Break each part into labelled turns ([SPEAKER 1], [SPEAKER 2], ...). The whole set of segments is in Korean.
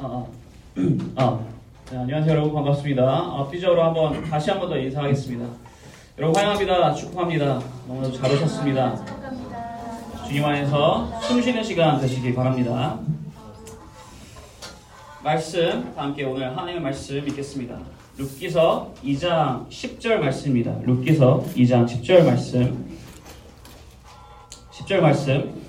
[SPEAKER 1] 아, 아. 아. 네, 안녕하세요 여러분 반갑습니다. 앞뒤적으로 한번 다시 한번 더 인사하겠습니다. 여러분 환영합니다. 축복합니다. 너무나도 잘 오셨습니다. 주님 안에서 숨쉬는 시간 되시기 바랍니다. 말씀 함께 오늘 하나님의 말씀 읽겠습니다. 룻기서 2장 10절 말씀입니다. 룻기서 2장 10절 말씀 10절 말씀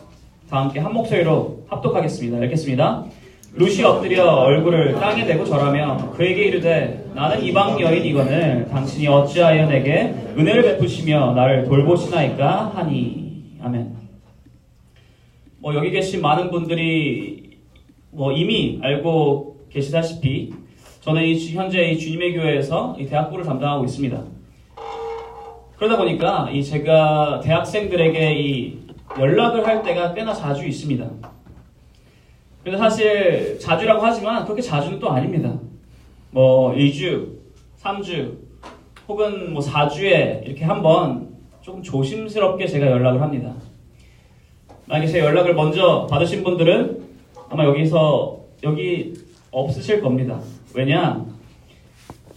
[SPEAKER 1] 다 함께 한 목소리로 합독하겠습니다. 읽겠습니다. 룻이 엎드려 얼굴을 땅에 대고 절하며 그에게 이르되 나는 이방 여인 이거늘 당신이 어찌하여 내게 은혜를 베푸시며 나를 돌보시나이까 하니 아멘. 뭐 여기 계신 많은 분들이 뭐 이미 알고 계시다시피 저는 이 현재 이 주님의 교회에서 이 대학부를 담당하고 있습니다. 그러다 보니까 이 제가 대학생들에게 이 연락을 할 때가 꽤나 자주 있습니다. 근데 사실 자주라고 하지만 그렇게 자주는 또 아닙니다. 뭐 2주, 3주 혹은 뭐 4주에 이렇게 한번 조금 조심스럽게 제가 연락을 합니다. 만약에 제 연락을 먼저 받으신 분들은 아마 여기서 여기 없으실 겁니다. 왜냐?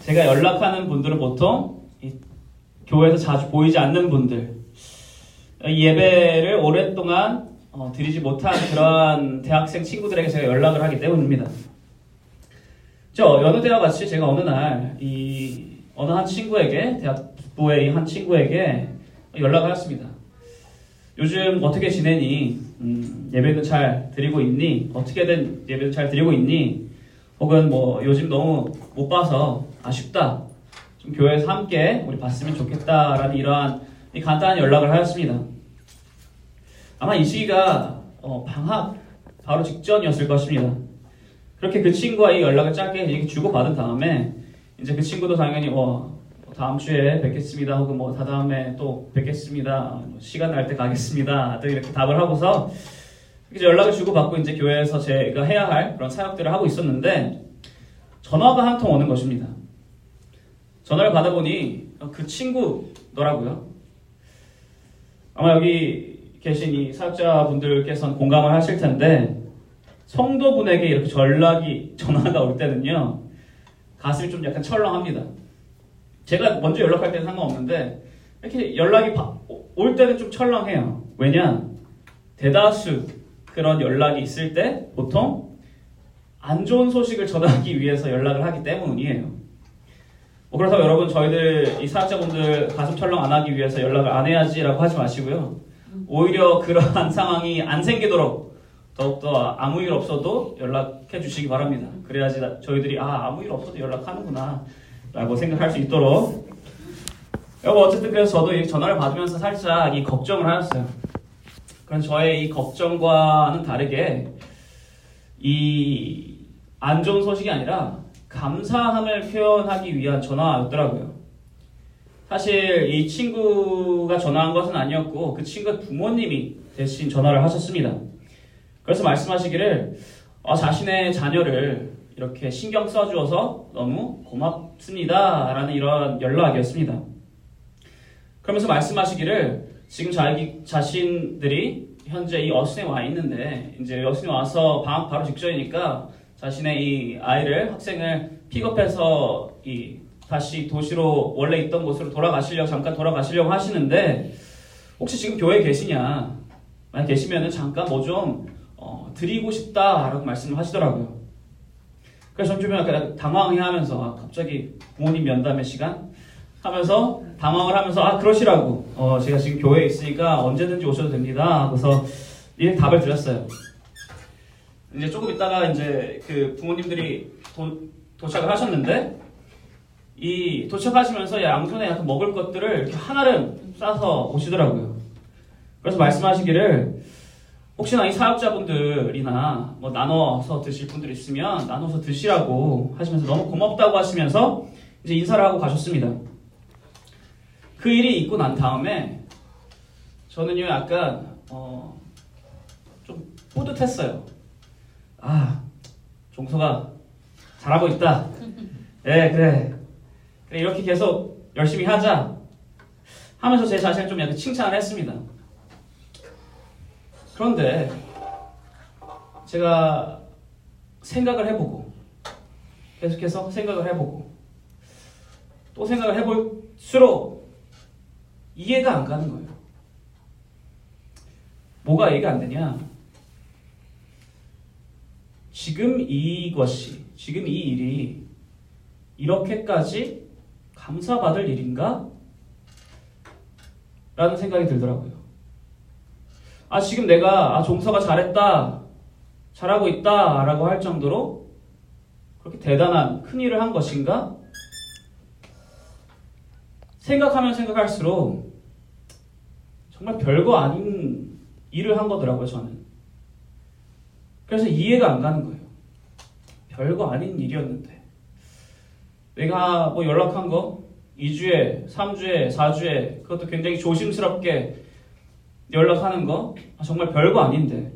[SPEAKER 1] 제가 연락하는 분들은 보통 교회에서 자주 보이지 않는 분들, 예배를 오랫동안 어, 드리지 못한 그러한 대학생 친구들에게 제가 연락을 하기 때문입니다. 저 여느 때와 같이 제가 어느 날 이 어느 한 친구에게 대학부의 한 친구에게 연락을 했습니다. 요즘 어떻게 지내니? 음, 예배도 잘 드리고 있니? 어떻게든 예배도 잘 드리고 있니? 혹은 뭐 요즘 너무 못 봐서 아쉽다. 좀 교회에서 함께 우리 봤으면 좋겠다라는 이러한 간단한 연락을 하였습니다. 아마 이 시기가 어, 방학 바로 직전이었을 것입니다. 그렇게 그 친구와 이 연락을 짧게 주고받은 다음에 이제 그 친구도 당연히 어, 다음 주에 뵙겠습니다 혹은 뭐 다다음에 또 뵙겠습니다 뭐 시간 날 때 가겠습니다 또 이렇게 답을 하고서 이제 연락을 주고받고 이제 교회에서 제가 해야 할 그런 사역들을 하고 있었는데 전화가 한 통 오는 것입니다. 전화를 받아보니 그 친구더라고요. 아마 여기 계신 이 사역자분들께서는 공감을 하실 텐데 성도분에게 이렇게 전락이 전화가 올 때는요 가슴이 좀 약간 철렁합니다. 제가 먼저 연락할 때는 상관없는데 이렇게 연락이 올 때는 좀 철렁해요. 왜냐 대다수 그런 연락이 있을 때 보통 안 좋은 소식을 전하기 위해서 연락을 하기 때문이에요. 뭐 그렇다고 여러분 저희들 이 사역자분들 가슴 철렁 안 하기 위해서 연락을 안 해야지라고 하지 마시고요. 오히려 그러한 상황이 안 생기도록 더욱더 아무 일 없어도 연락해 주시기 바랍니다. 그래야지 저희들이 아 아무 일 없어도 연락하는구나 라고 생각할 수 있도록 여보 어쨌든 그래서 저도 이 전화를 받으면서 살짝 이 걱정을 하였어요. 그래서 저의 이 걱정과는 다르게 이 안 좋은 소식이 아니라 감사함을 표현하기 위한 전화였더라고요. 사실 이 친구가 전화한 것은 아니었고 그 친구의 부모님이 대신 전화를 하셨습니다. 그래서 말씀하시기를 어, 자신의 자녀를 이렇게 신경 써주어서 너무 고맙습니다. 라는 이런 연락이었습니다. 그러면서 말씀하시기를 지금 자기 자신들이 현재 이 어순에 와 있는데 이제 어순에 와서 방학 바로 직전이니까 자신의 이 아이를 학생을 픽업해서 이 다시 도시로 원래 있던 곳으로 돌아가시려고 잠깐 돌아가시려고 하시는데 혹시 지금 교회에 계시냐? 만약 계시면 잠깐 뭐좀 어, 드리고 싶다라고 말씀을 하시더라고요. 그래서 좀 약간 당황해하면서 아, 갑자기 부모님 면담의 시간 하면서 당황을 하면서 아 그러시라고 어, 제가 지금 교회에 있으니까 언제든지 오셔도 됩니다. 그래서 이 답을 드렸어요. 이제 조금 있다가 이제 그 부모님들이 도, 도착을 하셨는데 이 도착하시면서 양손에 약간 먹을 것들을 이렇게 하나를 싸서 오시더라고요. 그래서 말씀하시기를 혹시나 이 사역자분들이나 뭐 나눠서 드실 분들 있으면 나눠서 드시라고 하시면서 너무 고맙다고 하시면서 이제 인사를 하고 가셨습니다. 그 일이 있고 난 다음에 저는요 약간 어, 좀 뿌듯했어요. 아 종서가 잘하고 있다. 예 네, 그래 이렇게 계속 열심히 하자 하면서 제 자신을 좀 약간 칭찬을 했습니다. 그런데 제가 생각을 해보고 계속해서 생각을 해보고 또 생각을 해볼수록 이해가 안 가는 거예요. 뭐가 이해가 안 되냐? 지금 이것이, 지금 이 일이 이렇게까지 감사받을 일인가? 라는 생각이 들더라고요. 아, 지금 내가, 아, 종서가 잘했다, 잘하고 있다, 라고 할 정도로 그렇게 대단한 큰 일을 한 것인가? 생각하면 생각할수록 정말 별거 아닌 일을 한 거더라고요, 저는. 그래서 이해가 안 가는 거예요. 별거 아닌 일이었는데. 내가 뭐 연락한 거 2주에, 3주에, 4주에 그것도 굉장히 조심스럽게 연락하는 거 아, 정말 별거 아닌데.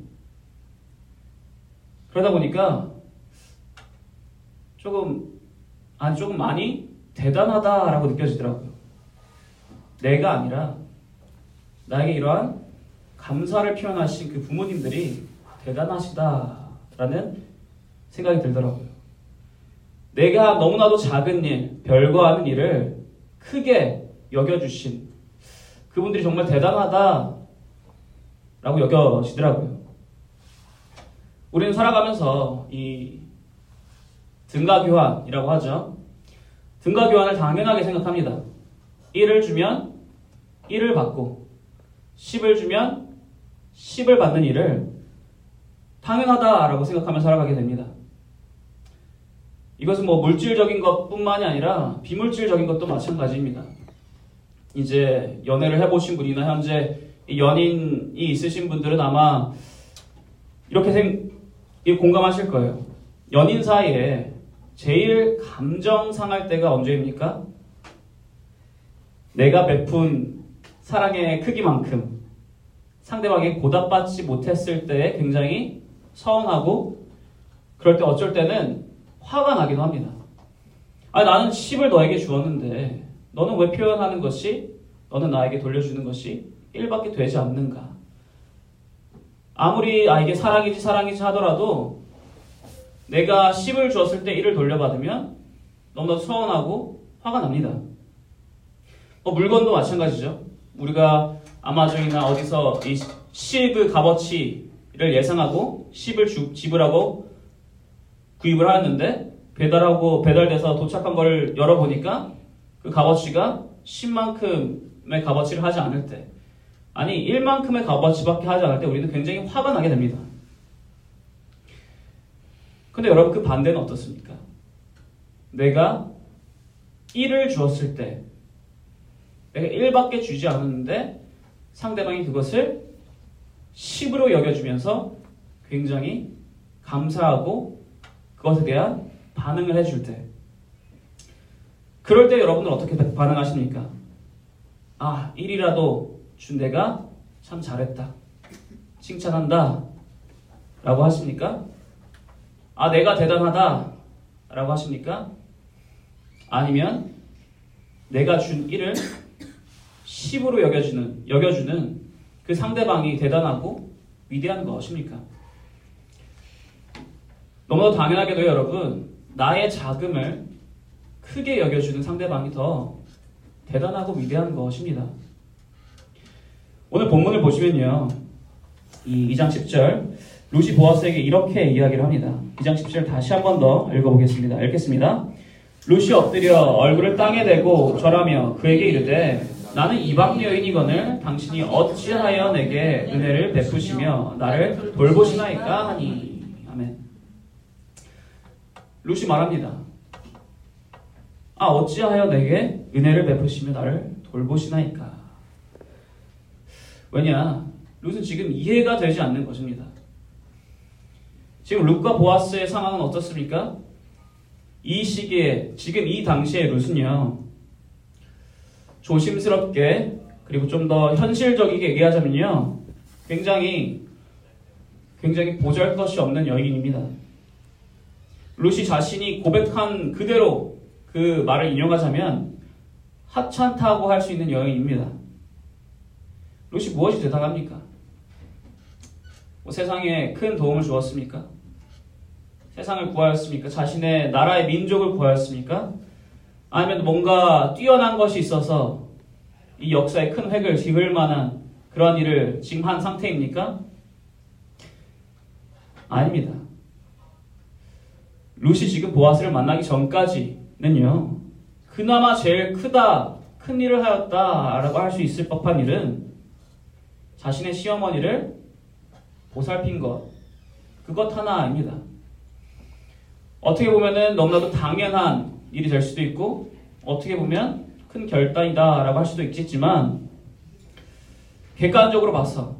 [SPEAKER 1] 그러다 보니까 조금 아니 조금 많이 대단하다라고 느껴지더라고요. 내가 아니라 나에게 이러한 감사를 표현하신 그 부모님들이 대단하시다라는 생각이 들더라고요. 내가 너무나도 작은 일, 별거 하는 일을 크게 여겨주신 그분들이 정말 대단하다라고 여겨지더라고요. 우리는 살아가면서 이 등가 교환이라고 하죠. 등가 교환을 당연하게 생각합니다. 1을 주면 1을 받고 10을 주면 10을 받는 일을 당연하다라고 생각하며 살아가게 됩니다. 이것은 뭐 물질적인 것뿐만이 아니라 비물질적인 것도 마찬가지입니다. 이제 연애를 해보신 분이나 현재 연인이 있으신 분들은 아마 이렇게 생, 공감하실 거예요. 연인 사이에 제일 감정 상할 때가 언제입니까? 내가 베푼 사랑의 크기만큼 상대방이 보답받지 못했을 때 굉장히 서운하고 그럴 때 어쩔 때는 화가 나기도 합니다. 아 나는 10을 너에게 주었는데 너는 왜 표현하는 것이 너는 나에게 돌려주는 것이 1밖에 되지 않는가? 아무리 아 이게 사랑이지 사랑이지 하더라도 내가 10을 주었을 때 1을 돌려받으면 너무나 서운하고 화가 납니다. 뭐 물건도 마찬가지죠. 우리가 아마존이나 어디서 이 10의 값어치를 예상하고 10을 주, 지불하고 구입을 하였는데 배달하고 배달돼서 도착한 걸 열어보니까 그 값어치가 10만큼의 값어치를 하지 않을 때 아니 1만큼의 값어치밖에 하지 않을 때 우리는 굉장히 화가 나게 됩니다. 근데 여러분 그 반대는 어떻습니까? 내가 1을 주었을 때 내가 1밖에 주지 않았는데 상대방이 그것을 10으로 여겨주면서 굉장히 감사하고 그것에 대한 반응을 해줄 때 그럴 때 여러분은 어떻게 반응하십니까? 아, 1이라도 준 내가 참 잘했다. 칭찬한다. 라고 하십니까? 아, 내가 대단하다. 라고 하십니까? 아니면 내가 준 1을 10으로 여겨주는, 여겨주는 그 상대방이 대단하고 위대한 것입니까? 너무나 당연하게도 여러분, 나의 자금을 크게 여겨주는 상대방이 더 대단하고 위대한 것입니다. 오늘 본문을 보시면요. 이 2장 10절, 루시 보아스에게 이렇게 이야기를 합니다. 2장 10절 다시 한 번 더 읽어보겠습니다. 읽겠습니다. 루시 엎드려 얼굴을 땅에 대고 절하며 그에게 이르되 나는 이방 여인이거늘 당신이 어찌하여 내게 은혜를 베푸시며 나를 돌보시나이까 하니. 루시 말합니다. 아 어찌하여 내게 은혜를 베푸시며 나를 돌보시나이까. 왜냐 룻은 지금 이해가 되지 않는 것입니다. 지금 룻과 보아스의 상황은 어떻습니까? 이 시기에 지금 이 당시에 룻은요 조심스럽게 그리고 좀 더 현실적이게 얘기하자면요 굉장히 굉장히 보잘 것이 없는 여인입니다. 루시 자신이 고백한 그대로 그 말을 인용하자면 하찮다고 할 수 있는 여인입니다. 루시 무엇이 대단합니까? 뭐 세상에 큰 도움을 주었습니까? 세상을 구하였습니까? 자신의 나라의 민족을 구하였습니까? 아니면 뭔가 뛰어난 것이 있어서 이 역사에 큰 획을 지을 만한 그런 일을 지금 한 상태입니까? 아닙니다. 루시 지금 보아스를 만나기 전까지는요, 그나마 제일 크다, 큰 일을 하였다라고 할 수 있을 법한 일은 자신의 시어머니를 보살핀 것, 그것 하나입니다. 어떻게 보면은 너무나도 당연한 일이 될 수도 있고, 어떻게 보면 큰 결단이다라고 할 수도 있겠지만, 객관적으로 봐서,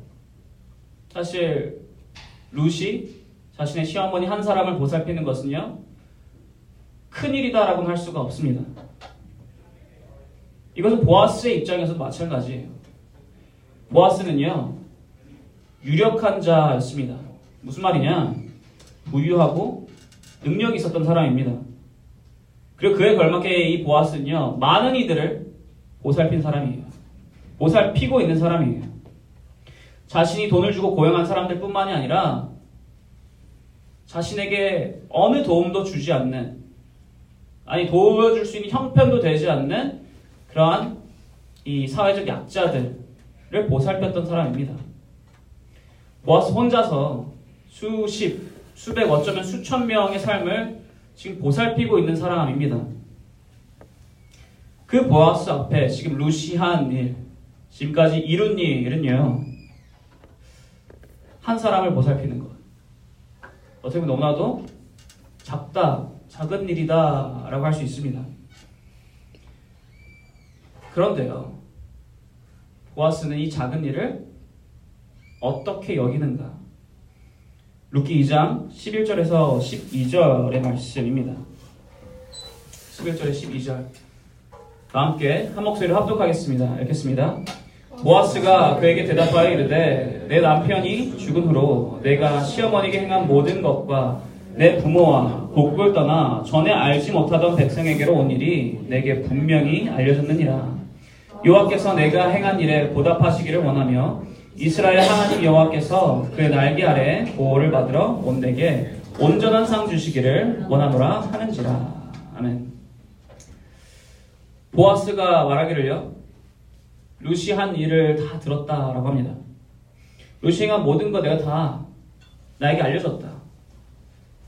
[SPEAKER 1] 사실, 루시, 자신의 시어머니 한 사람을 보살피는 것은요, 큰일이다라고는 할 수가 없습니다. 이것은 보아스의 입장에서도 마찬가지예요. 보아스는요, 유력한 자였습니다. 무슨 말이냐? 부유하고 능력이 있었던 사람입니다. 그리고 그에 걸맞게 이 보아스는요, 많은 이들을 보살핀 사람이에요. 보살피고 있는 사람이에요. 자신이 돈을 주고 고용한 사람들 뿐만이 아니라 자신에게 어느 도움도 주지 않는, 아니, 도와줄 수 있는 형편도 되지 않는 그러한 이 사회적 약자들을 보살폈던 사람입니다. 보아스 혼자서 수십, 수백, 어쩌면 수천 명의 삶을 지금 보살피고 있는 사람입니다. 그 보아스 앞에 지금 룻이 한 일, 지금까지 이룬 일은요, 한 사람을 보살피는 것. 어떻게 보면 너무나도 작다, 작은 일이다 라고 할 수 있습니다. 그런데요, 보아스는 이 작은 일을 어떻게 여기는가? 룻기 2장 11절에서 12절의 말씀입니다. 11절에 12절. 다 함께 한 목소리로 합독하겠습니다. 읽겠습니다. 보아스가 그에게 대답하여 이르되 내 남편이 죽은 후로 내가 시어머니에게 행한 모든 것과 내 부모와 곡국을 떠나 전에 알지 못하던 백성에게로 온 일이 내게 분명히 알려졌느니라. 여호와께서 내가 행한 일에 보답하시기를 원하며 이스라엘 하나님 여호와께서 그의 날개 아래 보호를 받으러 온 내게 온전한 상 주시기를 원하노라 하는지라. 아멘. 보아스가 말하기를요. 루시 한 일을 다 들었다라고 합니다. 루시가 모든 것 내가 다 나에게 알려줬다.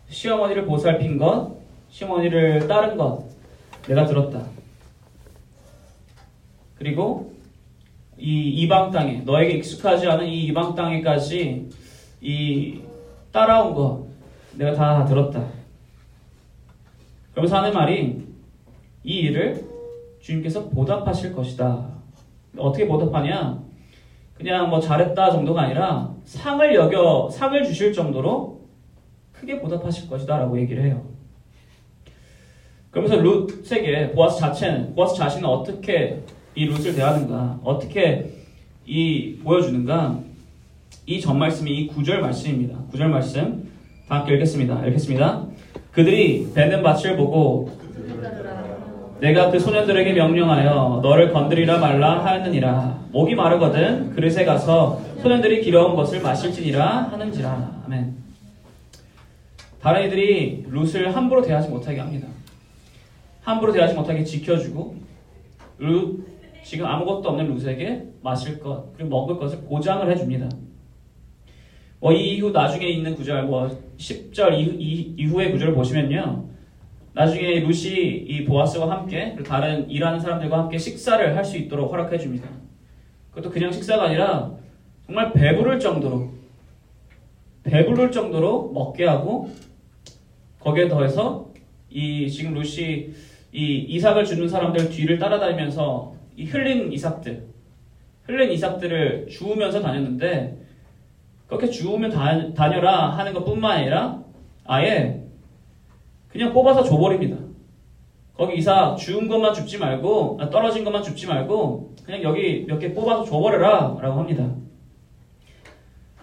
[SPEAKER 1] 시어머니를 보살핀 것, 시어머니를 따른 것 내가 들었다. 그리고 이 이방 땅에 너에게 익숙하지 않은 이 이방 땅에까지 이 따라온 것 내가 다 들었다. 그러면서 하는 말이 이 일을 주님께서 보답하실 것이다. 어떻게 보답하냐? 그냥 뭐 잘했다 정도가 아니라 상을 여겨 상을 주실 정도로 크게 보답하실 것이다라고 얘기를 해요. 그러면서 룻에게 보아스 자체는 보아스 자신은 어떻게 이 룻을 대하는가, 어떻게 이 보여주는가, 이 전 말씀이 이 구절 말씀입니다. 구절 말씀 다 함께 읽겠습니다. 읽겠습니다. 그들이 뱉는 밭을 보고 내가 그 소년들에게 명령하여 너를 건드리라 말라 하였느니라. 목이 마르거든 그릇에 가서 소년들이 기러운 것을 마실지니라 하는지라. 아멘. 다른 이들이 룻을 함부로 대하지 못하게 합니다. 함부로 대하지 못하게 지켜주고 룻 지금 아무것도 없는 룻에게 마실 것 그리고 먹을 것을 보장을 해줍니다. 뭐 이 이후 나중에 있는 구절 뭐 10절 이후, 이후의 구절을 보시면요. 나중에 루시 이 보아스와 함께 다른 일하는 사람들과 함께 식사를 할 수 있도록 허락해 줍니다. 그것도 그냥 식사가 아니라 정말 배부를 정도로 배부를 정도로 먹게 하고 거기에 더해서 이 지금 루시 이 이삭을 주는 사람들 뒤를 따라다니면서 이 흘린 이삭들 흘린 이삭들을 주우면서 다녔는데 그렇게 주우면 다녀라 하는 것뿐만 아니라 아예 그냥 뽑아서 줘버립니다. 거기 이사 주운 것만 줍지 말고 아, 떨어진 것만 줍지 말고 그냥 여기 몇 개 뽑아서 줘버려라 라고 합니다.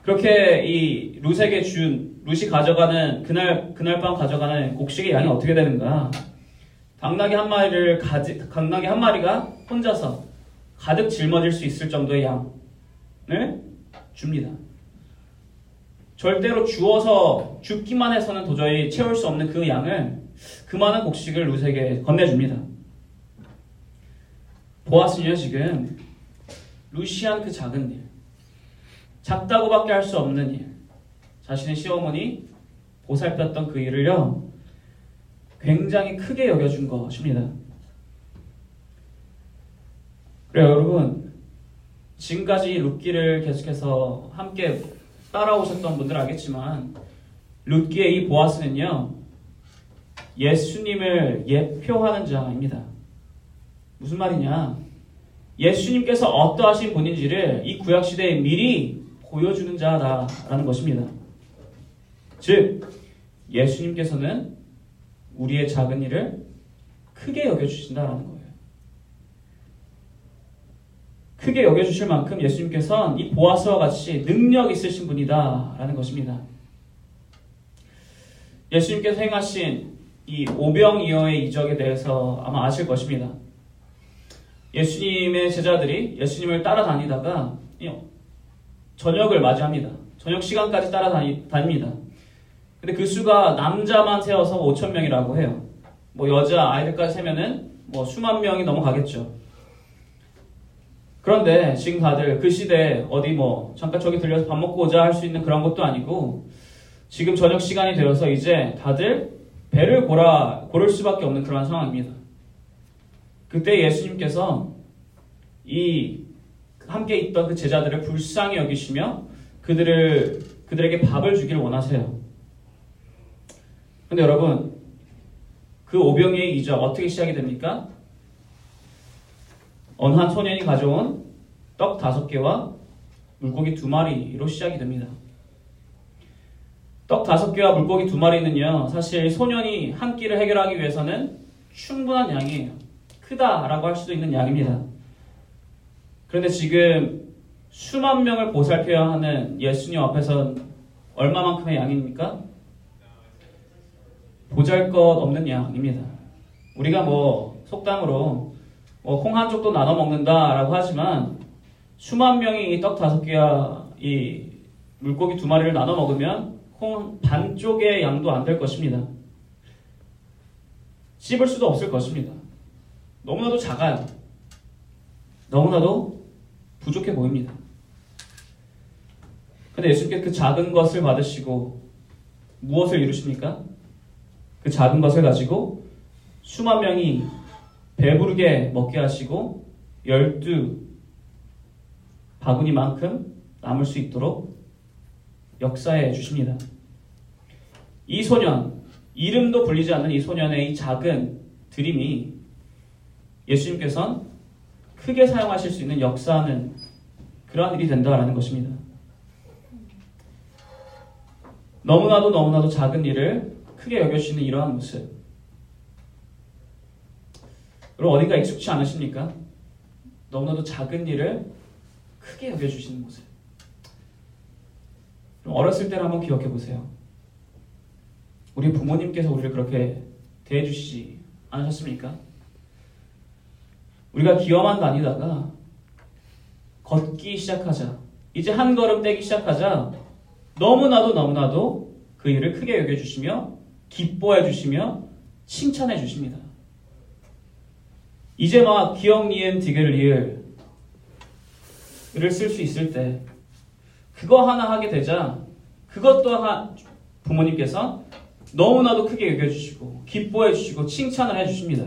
[SPEAKER 1] 그렇게 이 룻에게 준 룻이 가져가는 그날 그날 밤 가져가는 곡식의 양이 어떻게 되는가? 당나귀 한 마리를 가지 당나귀 한 마리가 혼자서 가득 짊어질 수 있을 정도의 양을 줍니다. 절대로 주어서 죽기만 해서는 도저히 채울 수 없는 그 양을 그 많은 곡식을 루세에게 건네줍니다. 보았으니요 지금 루시안 그 작은 일 작다고밖에 할 수 없는 일 자신의 시어머니 보살폈던 그 일을요 굉장히 크게 여겨준 것입니다. 그래요 여러분 지금까지 룻기를 계속해서 함께 따라오셨던 분들 알겠지만 룻기의 이 보아스는요 예수님을 예표하는 자입니다. 무슨 말이냐? 예수님께서 어떠하신 분인지를 이 구약 시대에 미리 보여주는 자다라는 것입니다. 즉 예수님께서는 우리의 작은 일을 크게 여겨주신다라는 거예요. 크게 여겨주실 만큼 예수님께서는 이 보아스와 같이 능력 있으신 분이다라는 것입니다. 예수님께서 행하신 이 오병이어의 이적에 대해서 아마 아실 것입니다. 예수님의 제자들이 예수님을 따라다니다가 저녁을 맞이합니다. 저녁 시간까지 따라다닙니다. 근데 그 수가 남자만 세워서 5천 명이라고 해요. 뭐 여자 아이들까지 세면은 뭐 수만 명이 넘어가겠죠. 그런데 지금 다들 그 시대에 어디 뭐 잠깐 저기 들려서 밥 먹고 오자 할 수 있는 그런 것도 아니고 지금 저녁 시간이 되어서 이제 다들 배를 고라, 고를 수밖에 없는 그런 상황입니다. 그때 예수님께서 이 함께 있던 그 제자들을 불쌍히 여기시며 그들을 그들에게 밥을 주기를 원하세요. 근데 여러분 그 오병이의 이적 어떻게 시작이 됩니까? 어느 한 소년이 가져온 떡 다섯 개와 물고기 두 마리로 시작이 됩니다. 떡 다섯 개와 물고기 두 마리는요, 사실 소년이 한 끼를 해결하기 위해서는 충분한 양이에요. 크다라고 할 수도 있는 양입니다. 그런데 지금 수만 명을 보살펴야 하는 예수님 앞에선 얼마만큼의 양입니까? 보잘 것 없는 양입니다. 우리가 뭐 속담으로 뭐콩한 쪽도 나눠 먹는다라고 하지만 수만 명이 이 떡 다섯 개와 이 물고기 두 마리를 나눠 먹으면 콩 반쪽의 양도 안 될 것입니다. 씹을 수도 없을 것입니다. 너무나도 작아요. 너무나도 부족해 보입니다. 근데 예수님께 그 작은 것을 받으시고 무엇을 이루십니까? 그 작은 것을 가지고 수만 명이 배부르게 먹게 하시고 열두 바구니만큼 남을 수 있도록 역사해 주십니다. 이 소년, 이름도 불리지 않는 이 소년의 이 작은 드림이 예수님께서는 크게 사용하실 수 있는 역사하는 그러한 일이 된다라는 것입니다. 너무나도 너무나도 작은 일을 크게 여겨주시는 이러한 모습. 여러분 어딘가 익숙치 않으십니까? 너무나도 작은 일을 크게 여겨주시는 모습. 어렸을 때를 한번 기억해 보세요. 우리 부모님께서 우리를 그렇게 대해주시지 않으셨습니까? 우리가 기어만 다니다가 걷기 시작하자. 이제 한 걸음 떼기 시작하자. 너무나도 너무나도 그 일을 크게 여겨주시며 기뻐해 주시며 칭찬해 주십니다. 이제 막 기억 니은 디귿을 리을을 쓸 수 있을 때 그거 하나 하게 되자 그것 또한 부모님께서 너무나도 크게 여겨주시고 기뻐해 주시고 칭찬을 해주십니다.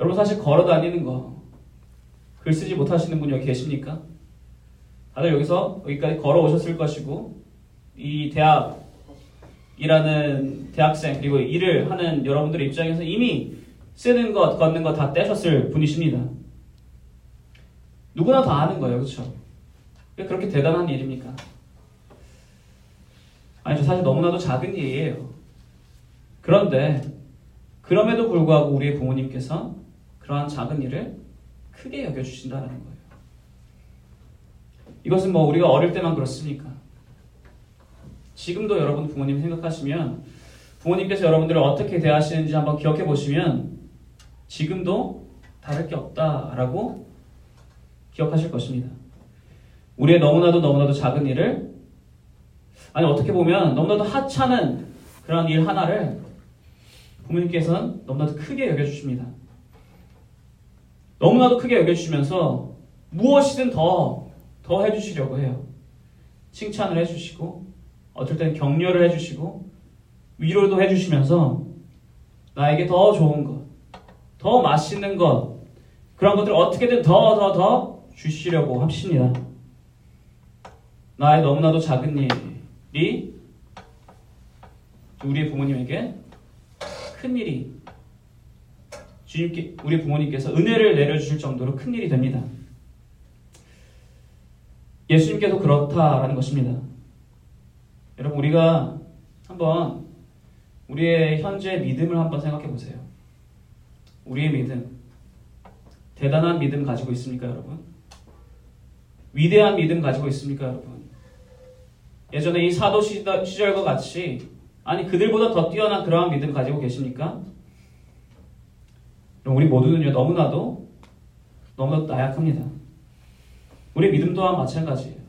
[SPEAKER 1] 여러분 사실 걸어 다니는 거 글 쓰지 못하시는 분 여기 계십니까? 다들 여기서 여기까지 걸어 오셨을 것이고 이 대학이라는 대학생 그리고 일을 하는 여러분들의 입장에서 이미 쓰는 것 걷는 것 다 떼셨을 분이십니다. 누구나 다 아는 거예요, 그렇죠? 그렇게 대단한 일입니까? 아니죠. 사실 너무나도 작은 일이에요. 그런데 그럼에도 불구하고 우리의 부모님께서 그러한 작은 일을 크게 여겨주신다는 거예요. 이것은 뭐 우리가 어릴 때만 그렇습니까? 지금도 여러분 부모님 생각하시면 부모님께서 여러분들을 어떻게 대하시는지 한번 기억해 보시면 지금도 다를 게 없다라고 기억하실 것입니다. 우리의 너무나도 너무나도 작은 일을 아니 어떻게 보면 너무나도 하찮은 그런 일 하나를 부모님께서는 너무나도 크게 여겨주십니다. 너무나도 크게 여겨주시면서 무엇이든 더, 더 해주시려고 해요. 칭찬을 해주시고, 어떨 때는 격려를 해주시고, 위로도 해주시면서, 나에게 더 좋은 것, 더 맛있는 것, 그런 것들을 어떻게든 더, 더, 더 주시려고 하십니다. 나의 너무나도 작은 일이 우리의 부모님에게 큰 일이 주님께 우리 부모님께서 은혜를 내려주실 정도로 큰 일이 됩니다. 예수님께도 그렇다라는 것입니다. 여러분 우리가 한번 우리의 현재 믿음을 한번 생각해 보세요. 우리의 믿음 대단한 믿음 가지고 있습니까, 여러분? 위대한 믿음 가지고 있습니까, 여러분? 예전에 이 사도 시절과 같이 아니 그들보다 더 뛰어난 그러한 믿음 가지고 계십니까? 우리 모두는요 너무나도 너무나도 나약합니다. 우리 믿음 또한 마찬가지예요.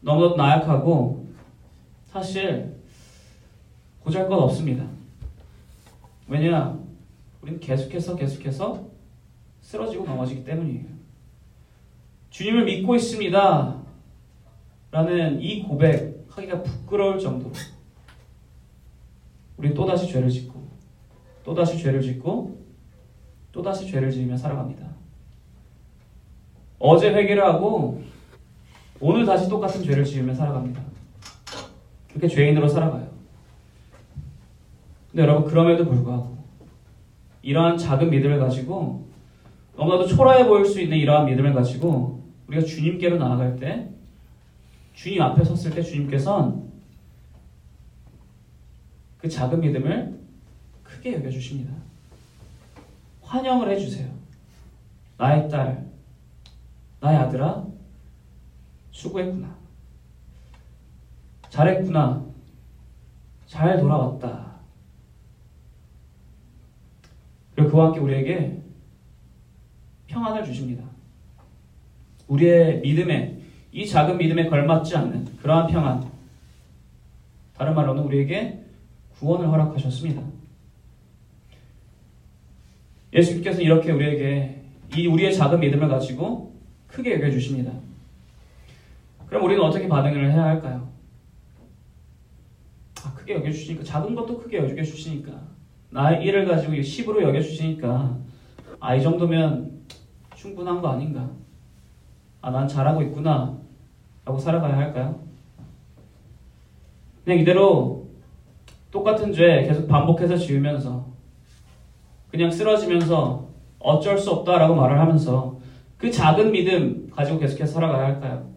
[SPEAKER 1] 너무나도 나약하고 사실 보잘것 없습니다. 왜냐? 우리는 계속해서 계속해서 쓰러지고 넘어지기 때문이에요. 주님을 믿고 있습니다. 라는 이 고백 하기가 부끄러울 정도로 우리 또다시 죄를 짓고 또다시 죄를 짓고 또다시 죄를 지으며 살아갑니다. 어제 회개를 하고 오늘 다시 똑같은 죄를 지으며 살아갑니다. 그렇게 죄인으로 살아가요. 근데 여러분 그럼에도 불구하고 이러한 작은 믿음을 가지고 너무나도 초라해 보일 수 있는 이러한 믿음을 가지고 우리가 주님께로 나아갈 때 주님 앞에 섰을 때 주님께서는 그 작은 믿음을 크게 여겨주십니다. 환영을 해주세요. 나의 딸, 나의 아들아, 수고했구나. 잘했구나. 잘 돌아왔다. 그리고 그와 함께 우리에게 평안을 주십니다. 우리의 믿음에, 이 작은 믿음에 걸맞지 않는 그러한 평안. 다른 말로는 우리에게 구원을 허락하셨습니다. 예수님께서 이렇게 우리에게 이 우리의 작은 믿음을 가지고 크게 여겨 주십니다. 그럼 우리는 어떻게 반응을 해야 할까요? 아, 크게 여겨 주시니까, 작은 것도 크게 여겨 주시니까, 나의 일을 가지고 10으로 여겨주시니까, 아, 이 정도면 충분한 거 아닌가? 아, 난 잘하고 있구나. 라고 살아가야 할까요? 그냥 이대로 똑같은 죄 계속 반복해서 지으면서 그냥 쓰러지면서 어쩔 수 없다라고 말을 하면서 그 작은 믿음 가지고 계속해서 살아가야 할까요?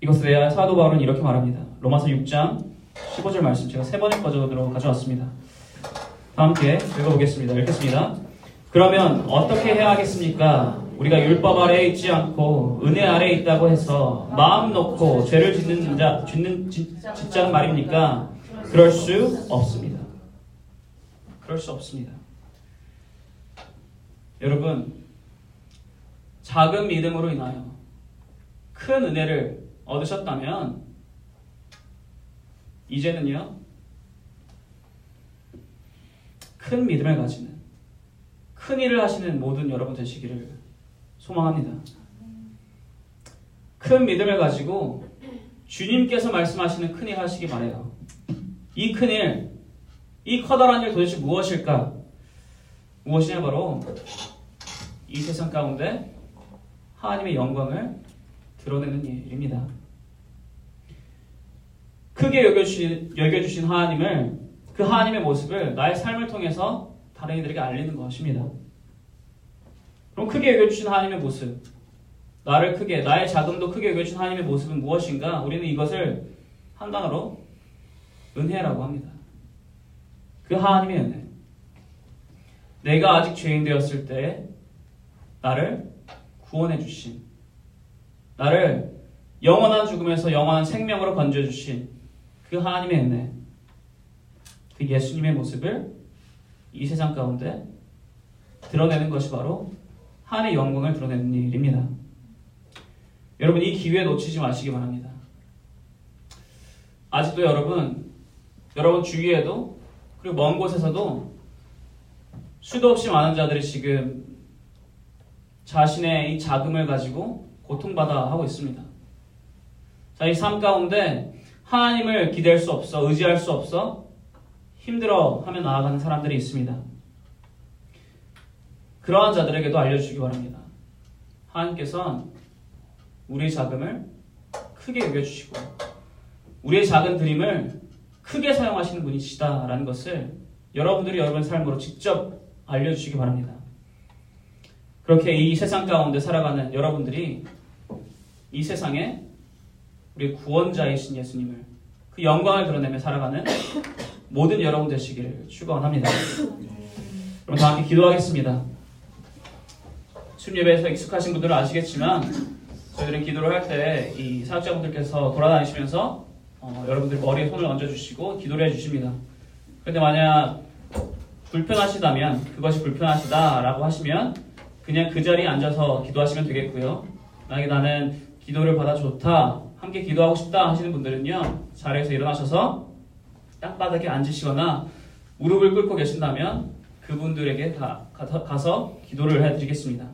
[SPEAKER 1] 이것에 대해 사도 바울은 이렇게 말합니다. 로마서 6장 15절 말씀 제가 세 번째 버전으로 가져왔습니다. 함께 읽어보겠습니다. 읽겠습니다. 그러면 어떻게 해야 하겠습니까? 우리가 율법 아래에 있지 않고 은혜 아래에 있다고 해서 마음 놓고 죄를 짓는 자, 짓는, 짓자는 말입니까? 그럴 수 없습니다. 그럴 수 없습니다. 여러분, 작은 믿음으로 인하여 큰 은혜를 얻으셨다면, 이제는요, 큰 믿음을 가지는, 큰 일을 하시는 모든 여러분 되시기를 소망합니다. 큰 믿음을 가지고 주님께서 말씀하시는 큰 일 하시기 바래요. 이 큰 일, 이 커다란 일 도대체 무엇일까? 무엇이냐 바로 이 세상 가운데 하나님의 영광을 드러내는 일입니다. 크게 여겨주신, 여겨주신 하나님을 그 하나님의 모습을 나의 삶을 통해서 다른 이들에게 알리는 것입니다. 그럼 크게 여겨주신 하나님의 모습 나를 크게 나의 자금도 크게 여겨주신 하나님의 모습은 무엇인가? 우리는 이것을 한 단어로 은혜라고 합니다. 그 하나님의 은혜. 내가 아직 죄인 되었을 때 나를 구원해 주신 나를 영원한 죽음에서 영원한 생명으로 건져 주신 그 하나님의 은혜. 그 예수님의 모습을 이 세상 가운데 드러내는 것이 바로 하나님의 영광을 드러내는 일입니다. 여러분 이 기회 놓치지 마시기 바랍니다. 아직도 여러분 여러분 주위에도 그리고 먼 곳에서도 수도 없이 많은 자들이 지금 자신의 이 자금을 가지고 고통받아 하고 있습니다. 자, 이삶 가운데 하나님을 기댈 수 없어, 의지할 수 없어, 힘들어 하며 나아가는 사람들이 있습니다. 그러한 자들에게도 알려주시기 바랍니다. 하나님께서는 우리의 자금을 크게 여겨주시고, 우리의 작은 드림을 크게 사용하시는 분이시다라는 것을 여러분들이 여러분의 삶으로 직접 알려주시기 바랍니다. 그렇게 이 세상 가운데 살아가는 여러분들이 이 세상에 우리 구원자이신 예수님을 그 영광을 드러내며 살아가는 모든 여러분 되시기를 축원합니다. 그럼 다 함께 기도하겠습니다. 수님 예배에서 익숙하신 분들은 아시겠지만 저희들은 기도를 할 때 이 사역자분들께서 돌아다니시면서 어, 여러분들 머리에 손을 얹어주시고 기도를 해주십니다. 그런데 만약 불편하시다면 그것이 불편하시다라고 하시면 그냥 그 자리에 앉아서 기도하시면 되겠고요. 만약에 나는 기도를 받아 좋다, 함께 기도하고 싶다 하시는 분들은요 자리에서 일어나셔서 땅바닥에 앉으시거나 무릎을 꿇고 계신다면 그분들에게 가, 가, 가서 기도를 해드리겠습니다.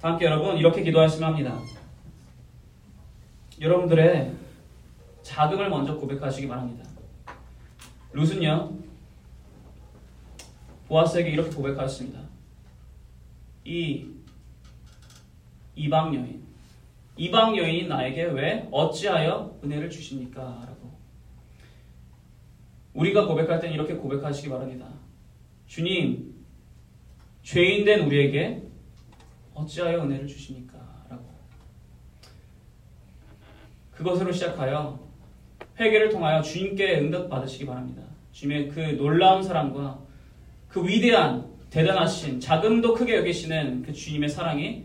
[SPEAKER 1] 다 함께 여러분 이렇게 기도하시면 합니다. 여러분들의 자금을 먼저 고백하시기 바랍니다. 룻은요 보아스에게 이렇게 고백하였습니다. 이 이방 여인, 이방 여인이 나에게 왜 어찌하여 은혜를 주십니까? 라고 우리가 고백할 때는 이렇게 고백하시기 바랍니다. 주님, 죄인된 우리에게 어찌하여 은혜를 주십니까? 라고 그것으로 시작하여 회개를 통하여 주님께 응답 받으시기 바랍니다. 주님의 그 놀라운 사랑과 그 위대한 대단하신 자금도 크게 여기시는 그 주님의 사랑이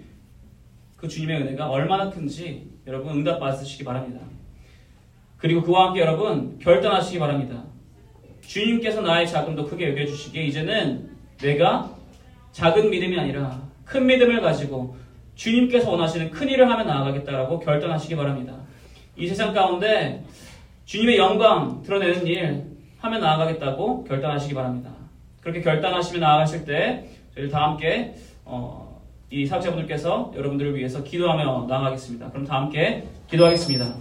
[SPEAKER 1] 그 주님의 은혜가 얼마나 큰지 여러분 응답 받으시기 바랍니다. 그리고 그와 함께 여러분 결단하시기 바랍니다. 주님께서 나의 자금도 크게 여겨주시기에 이제는 내가 작은 믿음이 아니라 큰 믿음을 가지고 주님께서 원하시는 큰 일을 하며 나아가겠다라고 결단하시기 바랍니다. 이 세상 가운데 주님의 영광 드러내는 일 하며 나아가겠다고 결단하시기 바랍니다. 그렇게 결단하시며 나아가실 때 저희 다 함께 어, 이 사역자분들께서 여러분들을 위해서 기도하며 나아가겠습니다. 그럼 다 함께 기도하겠습니다.